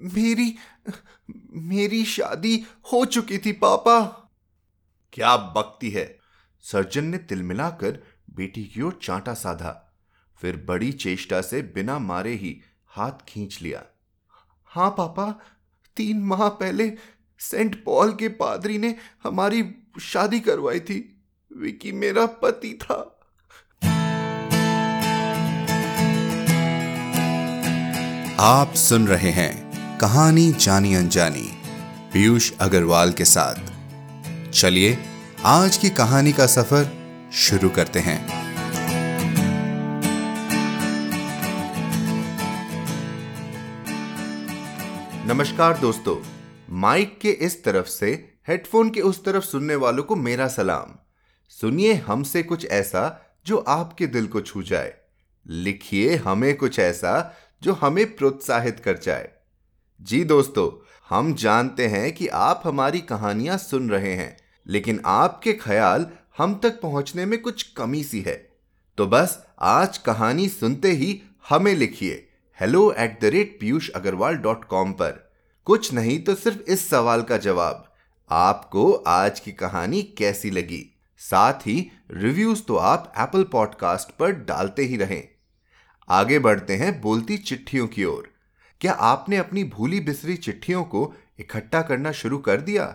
मेरी मेरी शादी हो चुकी थी, पापा। क्या बकती है? सर्जन ने तिलमिलाकर बेटी की ओर चांटा साधा। फिर बड़ी चेष्टा से बिना मारे ही हाथ खींच लिया। हाँ पापा, तीन माह पहले सेंट पॉल के पादरी ने हमारी शादी करवाई थी। विकी मेरा पति था। आप सुन रहे हैं कहानी जानी अनजानी, पीयूष अग्रवाल के साथ। चलिए, आज की कहानी का सफ़र शुरू करते हैं। नमस्कार दोस्तों, माइक के इस तरफ़ से, हेडफोन के उस तरफ़ सुनने वालों को मेरा सलाम। सुनिए हमसे कुछ ऐसा जो आपके दिल को छू जाए। लिखिए हमें कुछ ऐसा जो हमें प्रोत्साहित कर जाए। जी दोस्तों, हम जानते हैं कि आप हमारी कहानियाँ सुन रहे हैं, लेकिन आपके ख्याल हम तक पहुँचने में कुछ कमी सी है। तो बस आज कहानी सुनते ही हमें लिखिए hello at the rate Piyush Agarwal dot com पर। कुछ नहीं तो सिर्फ़ इस सवाल का जवाब, आपको आज की कहानी कैसी लगी? साथ ही रिव्यूज़ तो आप एप्पल पॉडकास्ट पर डालते ही रहें। आगे बढ़ते हैं बोलती चिट्ठियों की ओर। क्या आपने अपनी भूली बिसरी चिट्ठियों को इकट्ठा करना शुरू कर दिया?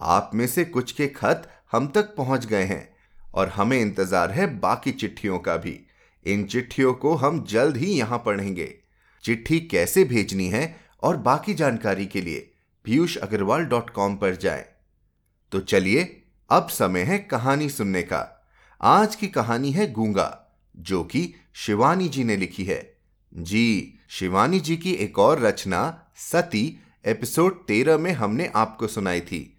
आप में से कुछ के खत हम तक पहुँच गए हैं और हमें इंतज़ार है बाकी चिट्ठियों का भी। इन चिट्ठियों को हम जल्द ही यहाँ पढ़ेंगे। चिट्ठी कैसे भेजनी है और बाकी जानकारी के लिए पीयूष अग्रवाल डॉट कॉम पर जाए। तो चलिए, अब समय है कहानी सुनने का। आज की कहानी है गूँगा। जो कि शिवानी जी ने लिखी है। जी, शिवानी जी की एक और रचना, सती, एपिसोड तेरह में हमने आपको सुनाई थी।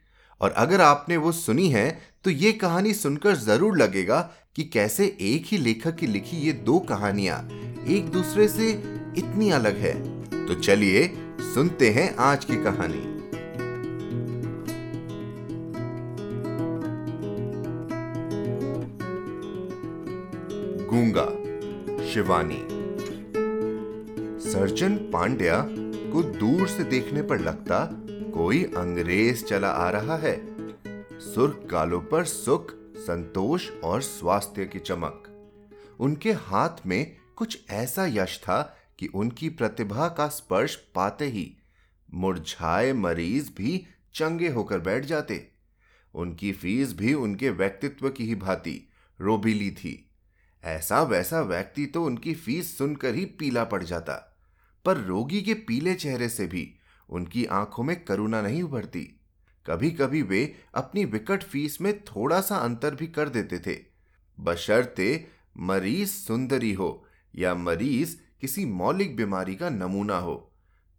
और अगर आपने वो सुनी है तो ये कहानी सुनकर ज़रूर लगेगा कि कैसे एक ही लेखक की लिखी ये दो कहानियाँ एक दूसरे से इतनी अलग है। तो चलिए, सुनते हैं आज की कहानी। गूँगा शिवानी। सर्जन पांड्या को दूर से देखने पर लगता, कोई अंग्रेज़ चला आ रहा है। सुर्ख गालों पर सुख, संतोष और स्वास्थ्य की चमक। उनके हाथ में कुछ ऐसा यश था कि उनकी प्रतिभा का स्पर्श पाते ही मुरझाए मरीज़ भी चंगे होकर बैठ जाते। उनकी फ़ीस भी उनके व्यक्तित्व की ही भांति रोबीली थी। ऐसा वैसा व्यक्ति तो उनकी फ़ीस सुनकर ही पीला पड़ जाता। पर रोगी के पीले चेहरे से भी उनकी आँखों में करुणा नहीं उभरती। कभी कभी वे अपनी विकट फ़ीस में थोड़ा सा अंतर भी कर देते थे। बशर्ते मरीज़ सुंदरी हो या मरीज़ किसी मौलिक बीमारी का नमूना हो,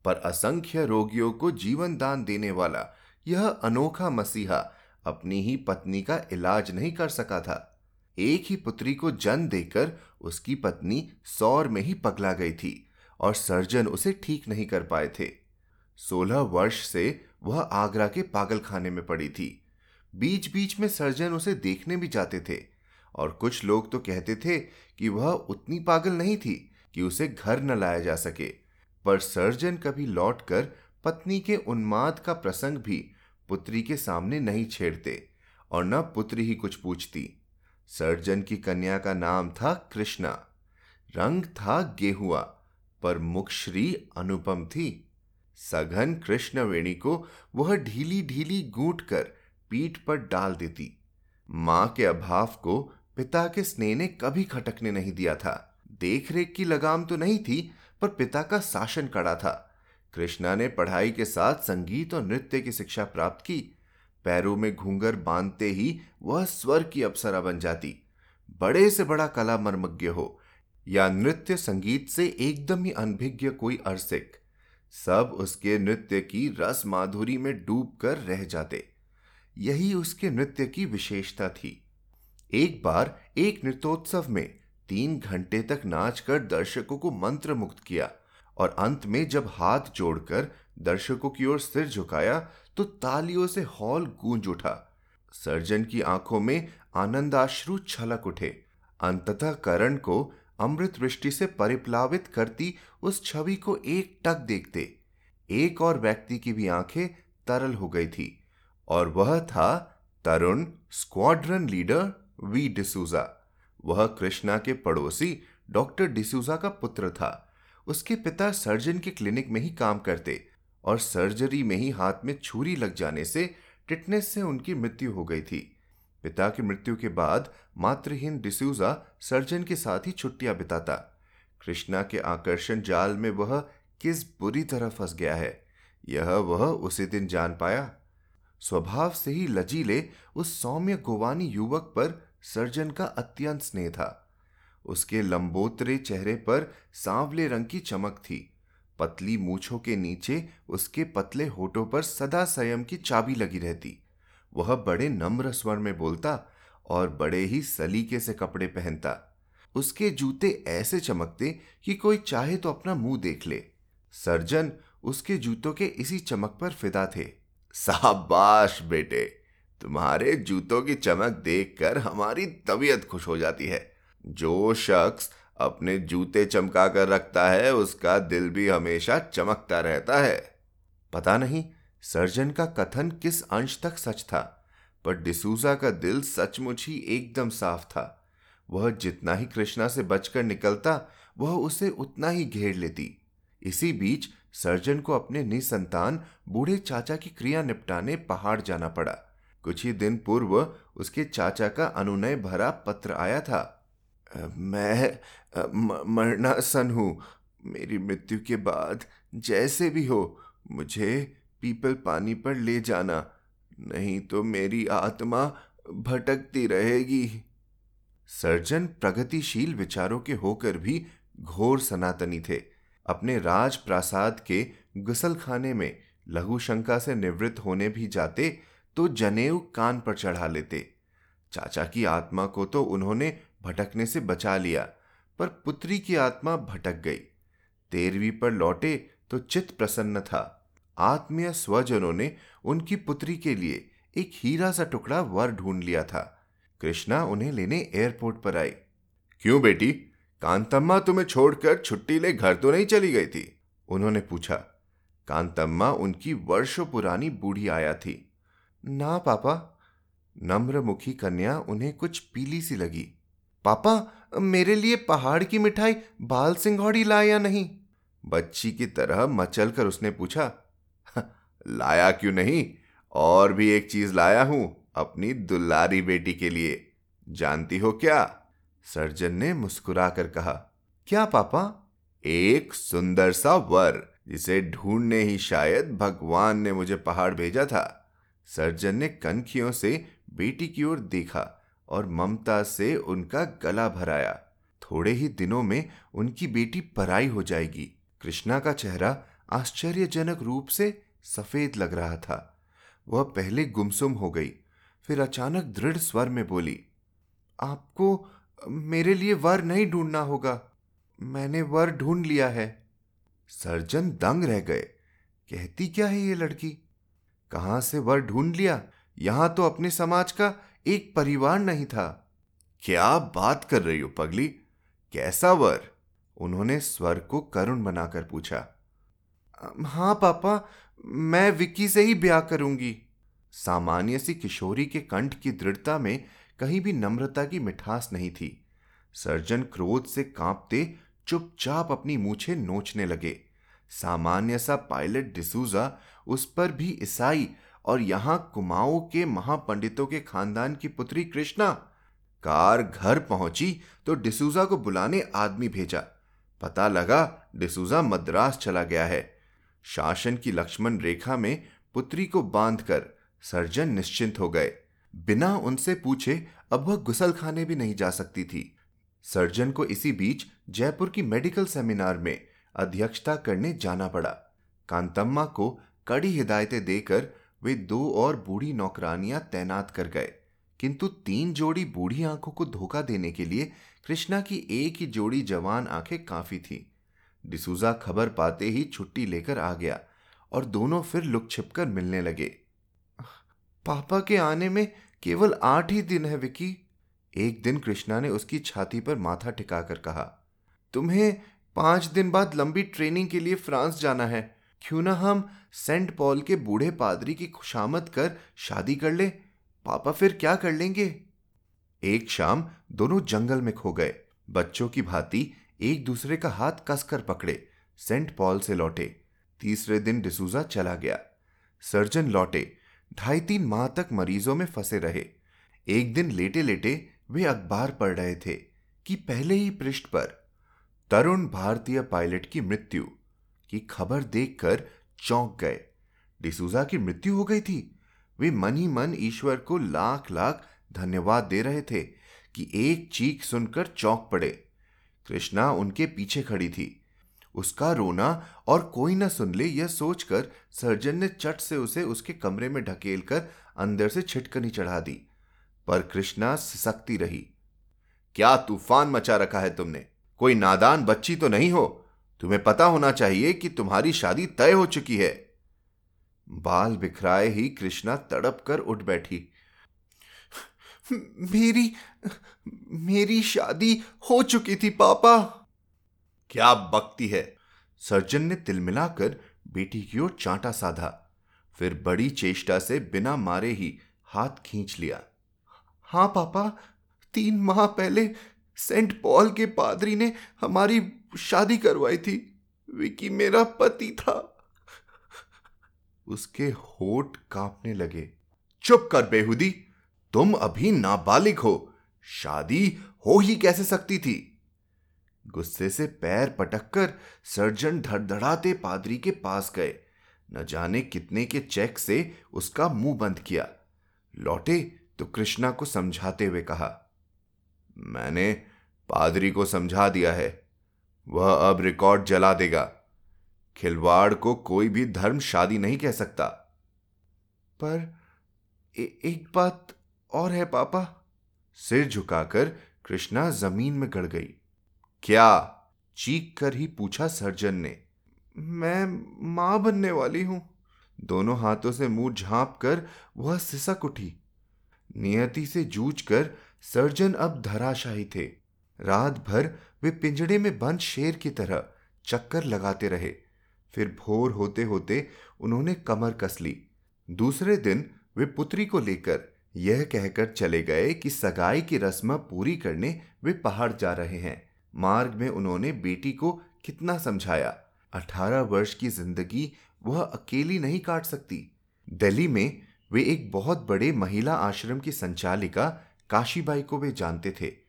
पर असंख्य रोगियों को जीवन दान देने वाला यह अनोखा मसीहा अपनी ही पत्नी का इलाज नहीं कर सका था। एक ही पुत्री को जन्म देकर उसकी पत्नी सौर में ही पगला गई थी और सर्जन उसे ठीक नहीं कर पाए थे। सोलह वर्ष से वह आगरा के पागल खाने में पड़ी थी। बीच बीच में सर्जन उसे देखने भी जाते थे और कुछ लोग तो कहते थे कि वह उतनी पागल नहीं थी कि उसे घर न लाया जा सके। पर सर्जन कभी लौटकर पत्नी के उन्माद का प्रसंग भी पुत्री के सामने नहीं छेड़ते और न पुत्री ही कुछ पूछती। सर्जन की कन्या का नाम था कृष्णा। रंग था गेहुआ, पर मुखश्री अनुपम थी। सघन कृष्ण वेणी को वह ढीली ढीली गूंट कर पीठ पर डाल देती। माँ के अभाव को पिता के स्नेह ने कभी खटकने नहीं दिया था। देखरेख की लगाम तो नहीं थी, पर पिता का शासन कड़ा था। कृष्णा ने पढ़ाई के साथ संगीत और नृत्य की शिक्षा प्राप्त की। पैरों में घूंगर बांधते ही वह स्वर की अप्सरा बन जाती। बड़े से बड़ा कला मर्मज्ञ हो, या नृत्य संगीत से एकदम ही अनभिज्ञ कोई अरसिक। सब उसके नृत्य की रस माधुरी में डूब कर रह जाते। यही उसके नृत्य की विशेषता थी। एक बार एक नृत्योत्सव में तीन घंटे तक नाचकर दर्शकों को मंत्र मुक्त किया, और अंत में जब हाथ जोड़कर दर्शकों की ओर सिर झुकाया तो तालियों से हॉल गूंज उठा। सर्जन की आँखों में आनंदाश्रु छलक उठे। अंततः करण को अमृत वृष्टि से परिप्लावित करती उस छवि को एक टक देखते। एक और व्यक्ति की भी आँखें तरल हो गई थी, और वह था Tarun squadron leader V D'Souza. वह कृष्णा के पड़ोसी डॉक्टर डिसूजा का पुत्र था। उसके पिता सर्जन के क्लिनिक में ही काम करते। और सर्जरी में ही हाथ में छुरी लग जाने से टिटनेस से उनकी मृत्यु हो गई थी। पिता की मृत्यु के बाद मातृहीन डिसूजा सर्जन के साथ ही छुट्टियाँ बिताता। कृष्णा के आकर्षण जाल में वह किस बुरी तरह फंस गया है, यह वह उसी दिन जान पाया। स्वभाव से ही लजीले उस सौम्य गोवानी युवक पर सर्जन का अत्यंत स्नेह था। उसके लंबोतरे चेहरे पर सांवले रंग की चमक थी। पतली मूछों के नीचे उसके पतले होठों पर सदा संयम की चाबी लगी रहती। वह बड़े नम्र स्वर में बोलता और बड़े ही सलीके से कपड़े पहनता। उसके जूते ऐसे चमकते कि कोई चाहे तो अपना मुँह देख ले। सर्जन उसके जूतों के इसी चमक पर फिदा थे। शाबाश बेटे! तुम्हारे जूतों की चमक देखकर हमारी तबीयत खुश हो जाती है। जो शख्स अपने जूते चमका कर रखता है, उसका दिल भी हमेशा चमकता रहता है। पता नहीं, सर्जन का कथन किस अंश तक सच था, पर डिसूजा का दिल सचमुच ही एकदम साफ़ था। वह जितना ही कृष्णा से बचकर निकलता, वह उसे उतना ही घेर लेती। इसी बीच सर्जन को अपने निसंतान बूढ़े चाचा की क्रिया निपटाने पहाड़ जाना पड़ा। कुछ ही दिन पूर्व उसके चाचा का अनुनय भरा पत्र आया था। मैं मरणासन हूँ। मेरी मृत्यु के बाद जैसे भी हो, मुझे पीपल पानी पर ले जाना, नहीं तो मेरी आत्मा भटकती रहेगी। सर्जन प्रगतिशील विचारों के होकर भी घोर सनातनी थे। अपने राज प्रासाद के गुसल खाने में लघु शंका से निवृत्त होने भी जाते तो जनेऊ कान पर चढ़ा लेते। चाचा की आत्मा को तो उन्होंने भटकने से बचा लिया, पर पुत्री की आत्मा भटक गई। तेरहवीं पर लौटे तो चित प्रसन्न था। आत्मीय स्वजनों ने उनकी पुत्री के लिए एक हीरा सा टुकड़ा वर ढूंढ लिया था। कृष्णा उन्हें लेने एयरपोर्ट पर आई। क्यों बेटी? कांतम्मा तुम्हें छोड़कर छुट्टी ले घर तो नहीं चली गई थी? उन्होंने पूछा। कांतम्मा उनकी वर्षों पुरानी बूढ़ी आया थी। ना, पापा। नम्र मुखी कन्या उन्हें कुछ पीली सी लगी। पापा, मेरे लिए पहाड़ की मिठाई बाल सिंघौड़ी लाया या नहीं? बच्ची की तरह मचल कर उसने पूछा लाया क्यों नहीं? और भी एक चीज़ लाया हूँ, अपनी दुल्लारी बेटी के लिए। जानती हो क्या? सर्जन ने मुस्कुरा कर कहा, क्या पापा? एक सुंदर सा वर, जिसे ढूँढने ही शायद भगवान ने मुझे पहाड़ भेजा था। सर्जन ने कनखियों से बेटी की ओर देखा। और ममता से उनका गला भराया। थोड़े ही दिनों में उनकी बेटी पराई हो जाएगी। कृष्णा का चेहरा आश्चर्यजनक रूप से सफ़ेद लग रहा था। वह पहले गुमसुम हो गई, फिर अचानक दृढ़ स्वर में बोली, आपको मेरे लिए वर नहीं ढूंढना होगा। मैंने वर ढूंढ लिया है। सर्जन दंग रह गए। कहती क्या है ये लड़की? कहाँ से वर ढूंढ लिया? यहाँ तो अपने समाज का एक परिवार नहीं था। क्या बात कर रही हो, पगली? कैसा वर? उन्होंने स्वर को करुण बनाकर पूछा। हाँ, पापा, मैं विक्की से ही ब्याह करूँगी। सामान्य सी किशोरी के कंठ की दृढ़ता में कहीं भी नम्रता की मिठास नहीं थी। सर्जन क्रोध से कांपते चुपचाप अपनी मूछे नोचने लगे। सामान्य सा पायलट डिसूजा उस पर भी ईसाई और यहाँ कुमाऊं के महापंडितों के खानदान की पुत्री कृष्णा। कार घर पहुँची तो डिसूजा को बुलाने आदमी भेजा। पता लगा डिसूजा मद्रास चला गया है। शासन की लक्ष्मण रेखा में पुत्री को बांधकर सर्जन निश्चिंत हो गए। बिना उनसे पूछे अब वह गुसल खाने भी नहीं जा सकती थी। सर्जन को इसी बीच जयपुर की मेडिकल सेमिनार में अध्यक्षता करने जाना पड़ा। कांतम्मा को कड़ी हिदायतें देकर वे दो और बूढ़ी नौकरानियाँ तैनात कर गए। किंतु तीन जोड़ी बूढ़ी आँखों को धोखा देने के लिए कृष्णा की एक ही जोड़ी जवान आँखें काफ़ी थी। डिसूजा खबर पाते ही छुट्टी लेकर आ गया और दोनों फिर लुक छिपकर मिलने लगे। पापा के आने में केवल आठ ही दिन है विकी एक दिन कृष्णा ने उसकी छाती पर माथा टिकाकर कहा, तुम्हें पाँच दिन बाद लंबी ट्रेनिंग के लिए फ्रांस जाना है। क्यों ना हम सेंट पॉल के बूढ़े पादरी की खुशामद कर शादी कर ले? पापा फिर क्या कर लेंगे? एक शाम दोनों जंगल में खो गए। बच्चों की भांति एक दूसरे का हाथ कसकर पकड़े, सेंट पॉल से लौटे। तीसरे दिन डिसूजा चला गया। सर्जन लौटे। ढाई तीन माह तक मरीजों में फंसे रहे। एक दिन लेटे लेटे वे अखबार पढ़ रहे थे कि पहले ही पृष्ठ पर, तरुण भारतीय पायलट की मृत्यु। की खबर देखकर चौंक गए। डिसूजा की मृत्यु हो गई थी। वे मन ही मन ईश्वर को लाख लाख धन्यवाद दे रहे थे कि एक चीख सुनकर चौंक पड़े। कृष्णा उनके पीछे खड़ी थी। उसका रोना और कोई न सुन ले यह सोचकर सर्जन ने चट से उसे उसके कमरे में ढकेल कर अंदर से छिटकनी चढ़ा दी। पर कृष्णा सिसकती रही। क्या तूफ़ान मचा रखा है तुमने? कोई नादान बच्ची तो नहीं हो? तुम्हें पता होना चाहिए कि तुम्हारी शादी तय हो चुकी है। बाल बिखराए ही कृष्णा तड़प कर उठ बैठी। मेरी मेरी शादी हो चुकी थी, पापा। क्या बकती है? सर्जन ने तिलमिलाकर बेटी की ओर चांटा साधा। फिर बड़ी चेष्टा से बिना मारे ही हाथ खींच लिया। हाँ पापा, तीन माह पहले सेंट पॉल के पादरी ने हमारी शादी करवाई थी। विकी मेरा पति था। उसके होठ कांपने लगे। चुप कर बेहुदी, तुम अभी नाबालिग हो। शादी हो ही कैसे सकती थी? गुस्से से पैर पटककर सर्जन धड़धड़ाते पादरी के पास गए। न जाने कितने के चेक से उसका मुँह बंद किया। लौटे तो कृष्णा को समझाते हुए कहा, मैंने पादरी को समझा दिया है। वह अब रिकॉर्ड जला देगा। खिलवाड़ को कोई भी धर्म शादी नहीं कह सकता। पर ए, एक बात और है पापा। सिर झुकाकर कृष्णा ज़मीन में गड़ गई। क्या? चीख कर ही पूछा सर्जन ने। मैं माँ बनने वाली हूँ। दोनों हाथों से मुँह झांप कर वह सिसक उठी। नियति से जूझकर सर्जन अब धराशाही थे। रात भर वे पिंजड़े में बंद शेर की तरह चक्कर लगाते रहे। फिर भोर होते होते उन्होंने कमर कस ली। दूसरे दिन वे पुत्री को लेकर यह कहकर चले गए कि सगाई की रस्म पूरी करने वे पहाड़ जा रहे हैं। मार्ग में उन्होंने बेटी को कितना समझाया? अठारह वर्ष की ज़िंदगी वह अकेली नहीं काट सकती। दिल्ली में वे एक बहुत बड़े महिला आश्रम की संचालिका काशीबाई को वे जानते थे।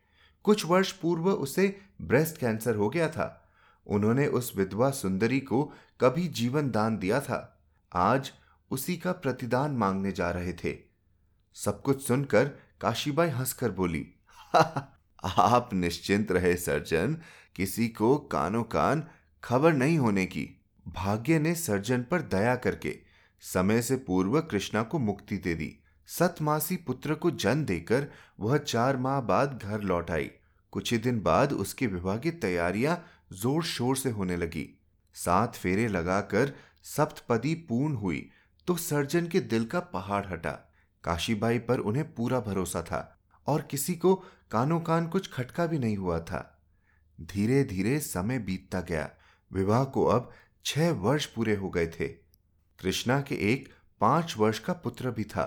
कुछ वर्ष पूर्व उसे ब्रेस्ट कैंसर हो गया था। उन्होंने उस विधवा सुंदरी को कभी जीवन दान दिया था। आज उसी का प्रतिदान मांगने जा रहे थे। सब कुछ सुनकर काशीबाई हंसकर बोली आप निश्चिंत रहे सर्जन, किसी को कानो कान खबर नहीं होने की। भाग्य ने सर्जन पर दया करके समय से पूर्व कृष्णा को मुक्ति दे दी। सतमासी पुत्र को जन्म देकर वह चार माह बाद घर लौट आई। कुछ ही दिन बाद उसके विवाह की तैयारियाँ ज़ोर शोर से होने लगी। सात फेरे लगाकर सप्तपदी पूर्ण हुई तो सर्जन के दिल का पहाड़ हटा। काशीबाई पर उन्हें पूरा भरोसा था और किसी को कानो कान कुछ खटका भी नहीं हुआ था। धीरे धीरे समय बीतता गया। विवाह को अब छह वर्ष पूरे हो गए थे। कृष्णा के एक पाँच वर्ष का पुत्र भी था।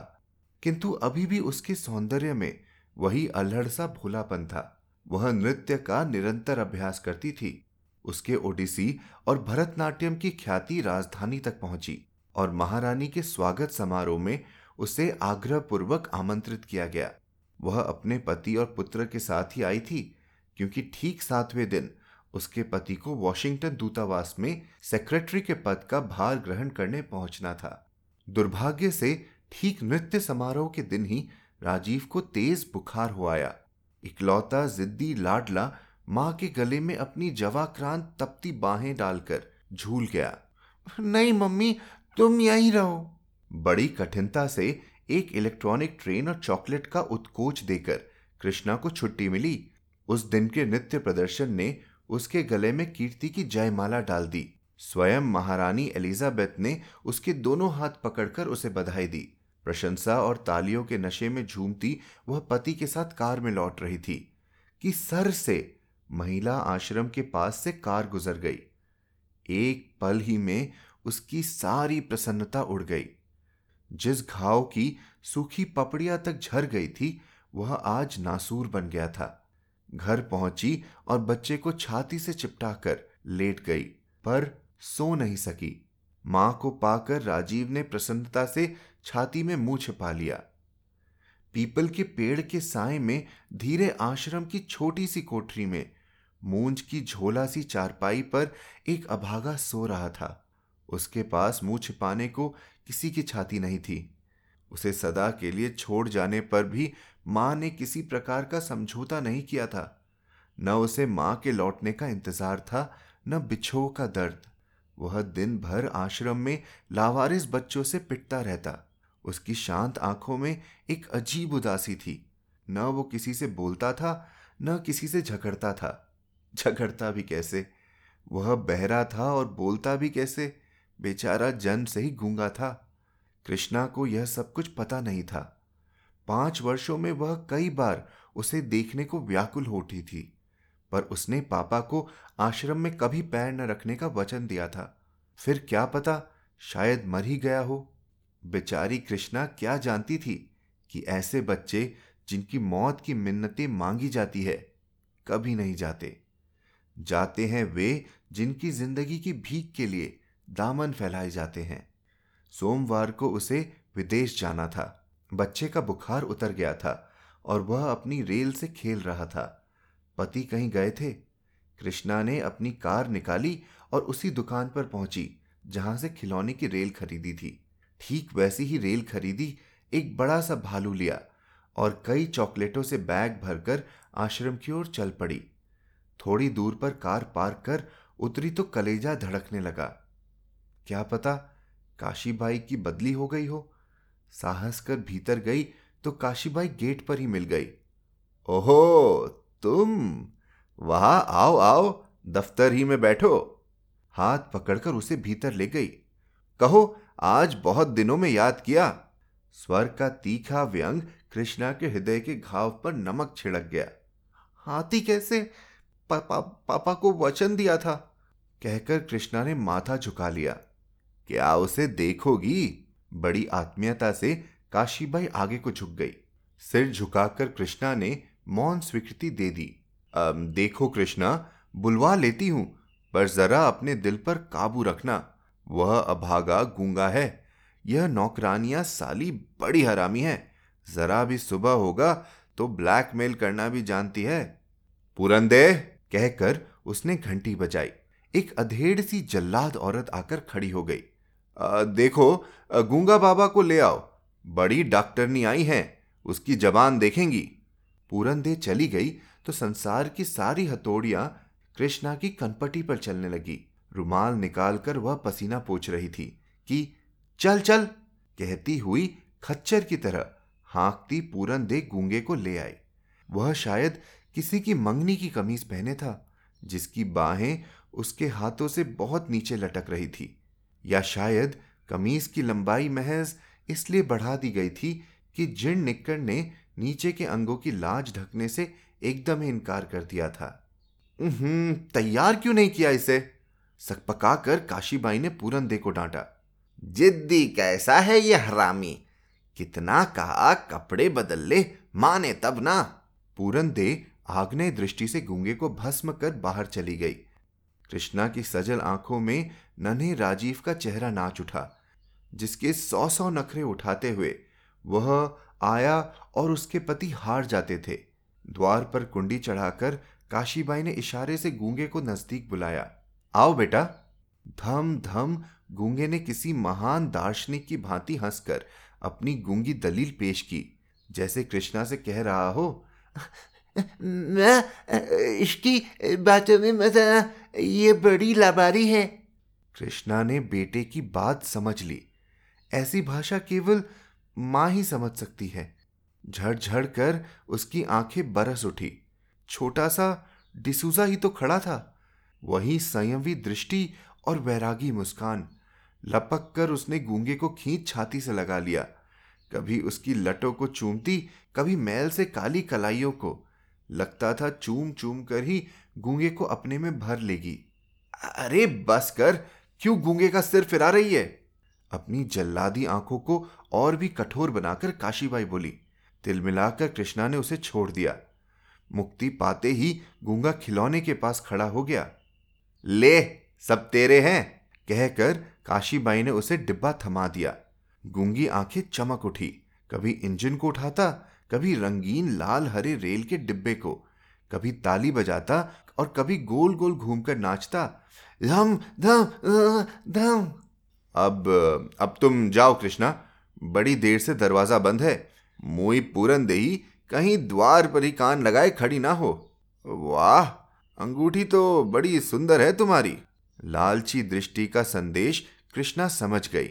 किंतु अभी भी उसके सौंदर्य में वही अल्हड़ सा भोलापन था। वह नृत्य का निरंतर अभ्यास करती थी। उसके ओडिसी और भरतनाट्यम की ख्याति राजधानी तक पहुँची और महारानी के स्वागत समारोह में उसे आग्रहपूर्वक आमंत्रित किया गया। वह अपने पति और पुत्र के साथ ही आई थी, क्योंकि ठीक सातवें दिन उसके पति को वॉशिंगटन दूतावास में सेक्रेटरी के पद का भार ग्रहण करने पहुँचना था। दुर्भाग्य से ठीक नृत्य समारोह के दिन ही राजीव को तेज बुखार हो आया। इकलौता जिद्दी लाडला माँ के गले में अपनी जवाक्रांत तपती बाहें डालकर झूल गया। नहीं, मम्मी, तुम यहीं रहो। बड़ी कठिनता से एक इलेक्ट्रॉनिक ट्रेन और चॉकलेट का उत्कोच देकर कृष्णा को छुट्टी मिली। उस दिन के नृत्य प्रदर्शन ने उसके गले में कीर्ति की जयमाला डाल दी। स्वयं महारानी एलिजाबेथ ने उसके दोनों हाथ पकड़कर उसे बधाई दी। प्रशंसा और तालियों के नशे में झूमती वह पति के साथ कार में लौट रही थी, कि सर से महिला आश्रम के पास से कार गुजर गई। एक पल ही में उसकी सारी प्रसन्नता उड़ गई। जिस घाव की सूखी पपड़िया तक झर गई थी, वह आज नासूर बन गया था। घर पहुँची और बच्चे को छाती से चिपटाकर लेट गई, पर सो नहीं सकी। माँ को पाकर राजीव ने प्रसन्नता से छाती में मुँह छिपा लिया। पीपल के पेड़ के साय में धीरे आश्रम की छोटी सी कोठरी में मूंज की झोला सी चारपाई पर एक अभागा सो रहा था। उसके पास मुँह छिपाने को किसी की छाती नहीं थी। उसे सदा के लिए छोड़ जाने पर भी माँ ने किसी प्रकार का समझौता नहीं किया था। न उसे माँ के लौटने का इंतज़ार था, न बिछो का दर्द। वह दिन भर आश्रम में लावारिस बच्चों से पिटता रहता। उसकी शांत आँखों में एक अजीब उदासी थी। न वो किसी से बोलता था, न किसी से झगड़ता था। झगड़ता भी कैसे? वह बहरा था और बोलता भी कैसे? बेचारा जन्म से ही गूँगा था। कृष्णा को यह सब कुछ पता नहीं था। पाँच वर्षों में वह कई बार उसे देखने को व्याकुल होती थी, पर उसने पापा को आश्रम में कभी पैर न रखने का वचन दिया था। फिर क्या पता, शायद मर ही गया हो। बेचारी कृष्णा क्या जानती थी कि ऐसे बच्चे जिनकी मौत की मिन्नतें मांगी जाती है, कभी नहीं जाते। जाते हैं वे जिनकी ज़िंदगी की भीख के लिए दामन फैलाए जाते हैं। सोमवार को उसे विदेश जाना था। बच्चे का बुखार उतर गया था और वह अपनी रेल से खेल रहा था। पति कहीं गए थे। कृष्णा ने अपनी कार निकाली और उसी दुकान पर पहुँची, जहाँ से खिलौने की रेल खरीदी थी। ठीक वैसी ही रेल खरीदी, एक बड़ा सा भालू लिया और कई चॉकलेटों से बैग भरकर आश्रम की ओर चल पड़ी। थोड़ी दूर पर कार पार्क कर उतरी तो कलेजा धड़कने लगा। क्या पता काशीबाई की बदली हो गई हो? साहस कर भीतर गई तो काशीबाई गेट पर ही मिल गई। ओहो, तुम? वहाँ आओ आओ, दफ्तर ही में बैठो। हाथ पकड़कर उसे भीतर ले गई। कहो आज बहुत दिनों में याद किया। स्वर का तीखा व्यंग कृष्णा के हृदय के घाव पर नमक छिड़क गया। हाथी कैसे? पापा पापा को वचन दिया था। कहकर कृष्णा ने माथा झुका लिया। क्या उसे देखोगी? बड़ी आत्मीयता से काशीबाई आगे को झुक गई। सिर झुकाकर कृष्णा ने मौन स्वीकृति दे दी। देखो कृष्णा, बुलवा लेती हूँ, पर जरा अपने दिल पर काबू रखना। वह अभागा गूँगा है। यह नौकरानियाँ साली बड़ी हरामी है। जरा भी सुबह होगा तो ब्लैकमेल करना भी जानती है। पुरंदे कहकर उसने घंटी बजाई। एक अधेड़ सी जल्लाद औरत आकर खड़ी हो गई। आ, देखो गूँगा बाबा को ले आओ। बड़ी डॉक्टरनी आई है। उसकी जबान देखेंगी। पूरन दे चली गई तो संसार की सारी हथौड़ियाँ कृष्णा की कनपटी पर चलने लगी। रुमाल निकालकर वह पसीना पोछ रही थी कि, चल चल, कहती हुई खच्चर की तरह हाँकती पूरन दे गूँगे को ले आई। वह शायद किसी की मंगनी की कमीज पहने था, जिसकी बाहें उसके हाथों से बहुत नीचे लटक रही थी, या शायद कमीज की लंबाई महज इसलिए बढ़ा दी गई थी कि जिन निक्कड़ ने नीचे के अंगों की लाज ढकने से एकदम ही इनकार कर दिया था। तैयार क्यों नहीं किया इसे? सकपका कर काशीबाई ने पूरन दे को डांटा, जिद्दी कैसा है ये हरामी? कितना कहा कपड़े बदल ले, माने तब ना? पूरन दे आग्नेय दृष्टि से गूँगे को भस्म कर बाहर चली गई। कृष्णा की सजल आँखों में नन्हे राजीव का चेहरा नाच उठा, जिसके सौ सौ नखरे उठाते हुए वह आया और उसके पति हार जाते थे। द्वार पर कुंडी चढ़ाकर काशीबाई ने इशारे से गूँगे को नज़दीक बुलाया। आओ बेटा, धम धम गूँगे ने किसी महान दार्शनिक की भांति हंसकर अपनी गूँगी दलील पेश की। जैसे कृष्णा से कह रहा हो, मैं, इसकी बातों में मज़ा, ये बड़ी लाबारी है। कृष्णा ने बेटे की बात समझ ली। ऐसी भाषा केवल माँ ही समझ सकती है। झड़ कर उसकी आँखें बरस उठी। छोटा सा डिसूजा ही तो खड़ा था। वही संयमी दृष्टि और वैरागी मुस्कान। लपक कर उसने गूँगे को खींच छाती से लगा लिया। कभी उसकी लटों को चूमती, कभी मैल से काली कलाइयों को। लगता था चूम चूम कर ही गूँगे को अपने में भर लेगी। अरे बस कर, क्यों गूँगे का सिर फिरा रही है? अपनी जल्लादी आँखों को और भी कठोर बनाकर काशीबाई बोली। तिल मिलाकर कृष्णा ने उसे छोड़ दिया। मुक्ति पाते ही गूँगा खिलौने के पास खड़ा हो गया। ले, सब तेरे हैं, कहकर काशीबाई ने उसे डिब्बा थमा दिया। गूँगी आँखें चमक उठी। कभी इंजन को उठाता, कभी रंगीन लाल हरे रेल के डिब्बे को। कभी ताली बजाता और कभी गोल गोल घूमकर नाचता, धम धम धम। अब अब तुम जाओ कृष्णा। बड़ी देर से दरवाज़ा बंद है। मोई पूरन देही कहीं द्वार पर ही कान लगाए खड़ी ना हो। वाह! अंगूठी तो बड़ी सुंदर है तुम्हारी। लालची दृष्टि का संदेश कृष्णा समझ गई।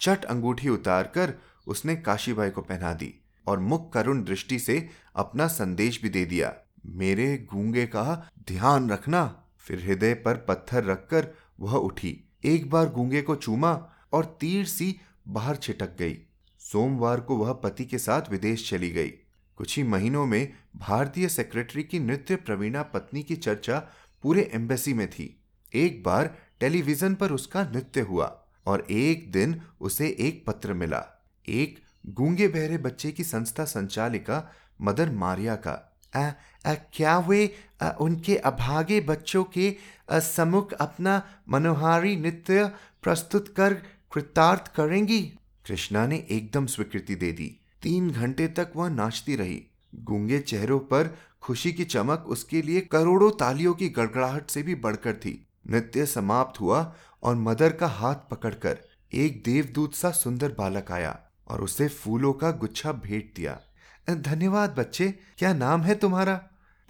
चट अंगूठी उतारकर उसने काशीबाई को पहना दी और मुख करुण दृष्टि से अपना संदेश भी दे दिया। मेरे गूँगे का ध्यान रखना। फिर हृदय पर पत्थर रखकर वह उठी। एक बार गूँगे को चूमा और तीर सी बाहर छिटक गई। सोमवार को वह पति के साथ विदेश चली गई। कुछ ही महीनों में भारतीय सेक्रेटरी की नृत्य प्रवीणा पत्नी की चर्चा पूरे एम्बेसी में थी। एक बार टेलीविज़न पर उसका नृत्य हुआ और एक दिन उसे एक पत्र मिला। एक गूँगे बहरे बच्चे की संस्था संचालिका मदर मारिया का। आ, आ, क्या वे आ, उनके अभागे बच्चों के सम्मुख अपना मनोहारी नृत्य प्रस्तुत कर कृतार्थ करेंगी? कृष्णा ने एकदम स्वीकृति दे दी। तीन घंटे तक वह नाचती रही। गूँगे चेहरों पर खुशी की चमक उसके लिए करोड़ों तालियों की गड़गड़ाहट से भी बढ़कर थी। नृत्य समाप्त हुआ और मदर का हाथ पकड़कर एक देवदूत सा सुंदर बालक आया और उसे फूलों का गुच्छा भेंट दिया। धन्यवाद बच्चे, क्या नाम है तुम्हारा?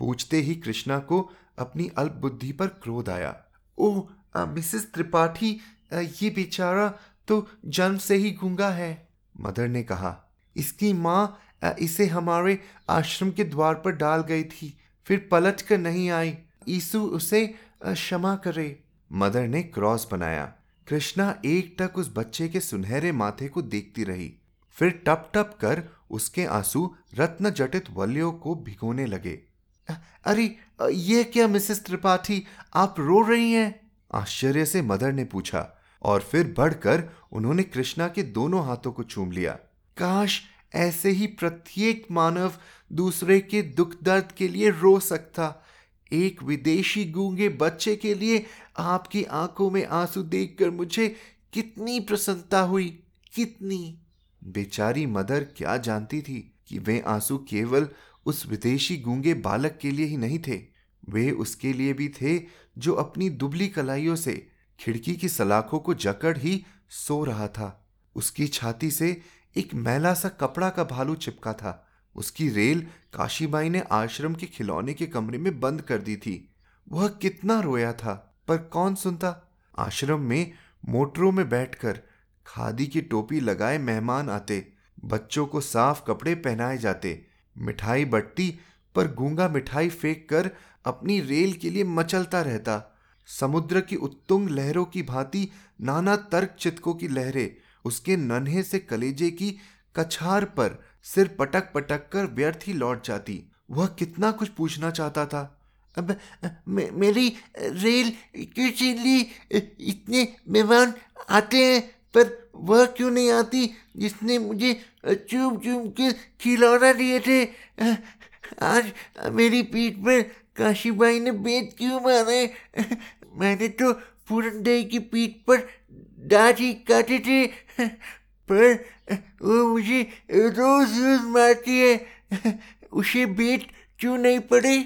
पूछते ही कृष्णा को अपनी अल्प बुद्धि पर क्रोध आया। ओह मिसेस त्रिपाठी ये बेचारा तो जन्म से ही गूँगा है। मदर ने कहा, इसकी माँ इसे हमारे आश्रम के द्वार पर डाल गई थी। फिर पलट कर नहीं आई। ईसु उसे क्षमा करे। मदर ने क्रॉस बनाया। कृष्णा एक टक उस बच्चे के सुनहरे माथे को देखती रही। फिर टप टप कर उसके आँसू रत्न जटित वल्यों को भिगोने लगे। अरे ये क्या मिसेस त्रिपाठी? आप रो रही हैं? आश्चर्य से मदर ने पूछा। और फिर बढ़कर उन्होंने कृष्णा के दोनों हाथों को चूम लिया। काश ऐसे ही प्रत्येक मानव दूसरे के दुख दर्द के लिए रो सकता। एक विदेशी गूँगे बच्चे के लिए आपकी आँखों में आँसू देखकर मुझे कितनी प्रसन्नता हुई, कितनी। बेचारी मदर क्या जानती थी कि वे आँसू केवल उस विदेशी गूँगे बालक के लिए ही नहीं थे, वे उसके लिए भी थे जो अपनी दुबली कलाइयों से, खिड़की की सलाखों को जकड़ ही सो रहा था। उसकी छाती से एक मैला सा कपड़ा का भालू चिपका था। उसकी रेल काशीबाई ने आश्रम के खिलौने के कमरे में बंद कर दी थी। वह कितना रोया था, पर कौन सुनता? आश्रम में मोटरों में बैठकर खादी की टोपी लगाए मेहमान आते, बच्चों को साफ़ कपड़े पहनाए जाते, मिठाई बट्टी पर गूँगा मिठाई फेंक कर अपनी रेल के लिए मचलता रहता। समुद्र की उत्तुंग लहरों की भांति नाना तर्क चितकों की लहरें उसके नन्हे से कलेजे की कछार पर सिर पटक पटक कर व्यर्थ ही लौट जाती। वह कितना कुछ पूछना चाहता था। अब मे, मेरी रेल क्यों चिल्ली इतने मेहमान आते हैं पर वह क्यों नहीं आती जिसने मुझे चुप चुप के खिलौना दिए थे? आज मेरी पीठ पर काशीबाई ने बेत क्यों मारे? मैंने तो पूरन की पीठ पर ही काटे थे, पर, वो मुझे रोज रोज मारती है, उसे बेट क्यों नहीं पड़े?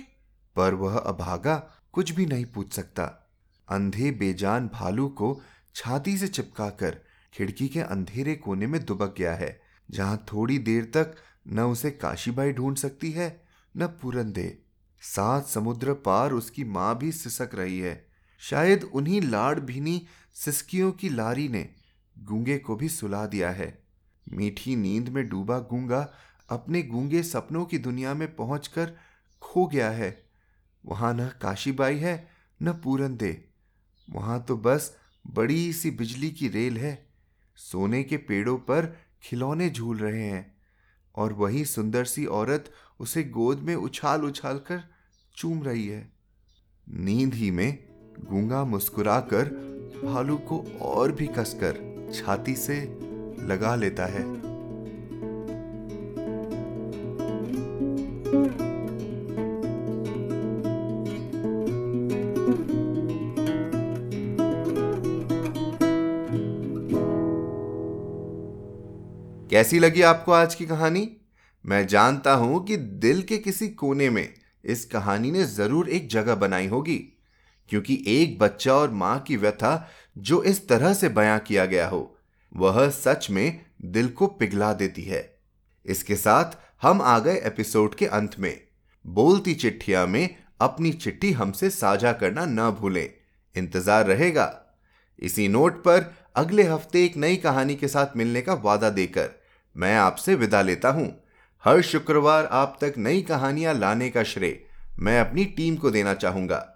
पर वह अभागा कुछ भी नहीं पूछ सकता। अंधे बेजान भालू को छाती से चिपकाकर खिड़की के अंधेरे कोने में दुबक गया है, जहाँ थोड़ी देर तक न उसे काशीबाई ढूंढ सकती है, न पूरन दे सात समुद्र पार उसकी माँ भी सिसक रही है। शायद उन्हीं लाड़ भीनी सिसकियों की लारी ने गूँगे को भी सुला दिया है। मीठी नींद में डूबा गूँगा अपने गूँगे सपनों की दुनिया में पहुंचकर खो गया है। वहाँ न काशीबाई है, न पूरन दे वहाँ तो बस बड़ी सी बिजली की रेल है। सोने के पेड़ों पर खिलौने झूल रहे हैं और वही सुंदर सी औरत उसे गोद में उछाल उछाल कर चूम रही है। नींद ही में गूँगा मुस्कुराकर भालू को और भी कसकर छाती से लगा लेता है। कैसी लगी आपको आज की कहानी? मैं जानता हूँ कि दिल के किसी कोने में इस कहानी ने ज़रूर एक जगह बनाई होगी। क्योंकि एक बच्चा और माँ की व्यथा जो इस तरह से बयां किया गया हो, वह सच में दिल को पिघला देती है। इसके साथ हम आ गए एपिसोड के अंत में। बोलती चिट्ठिया में अपनी चिट्ठी हमसे साझा करना न भूलें। इंतज़ार रहेगा। इसी नोट पर अगले हफ़्ते एक नई कहानी के साथ मिलने का वादा देकर मैं आपसे विदा लेता हूँ। हर शुक्रवार आप तक नई कहानियाँ लाने का श्रेय मैं अपनी टीम को देना चाहूँगा।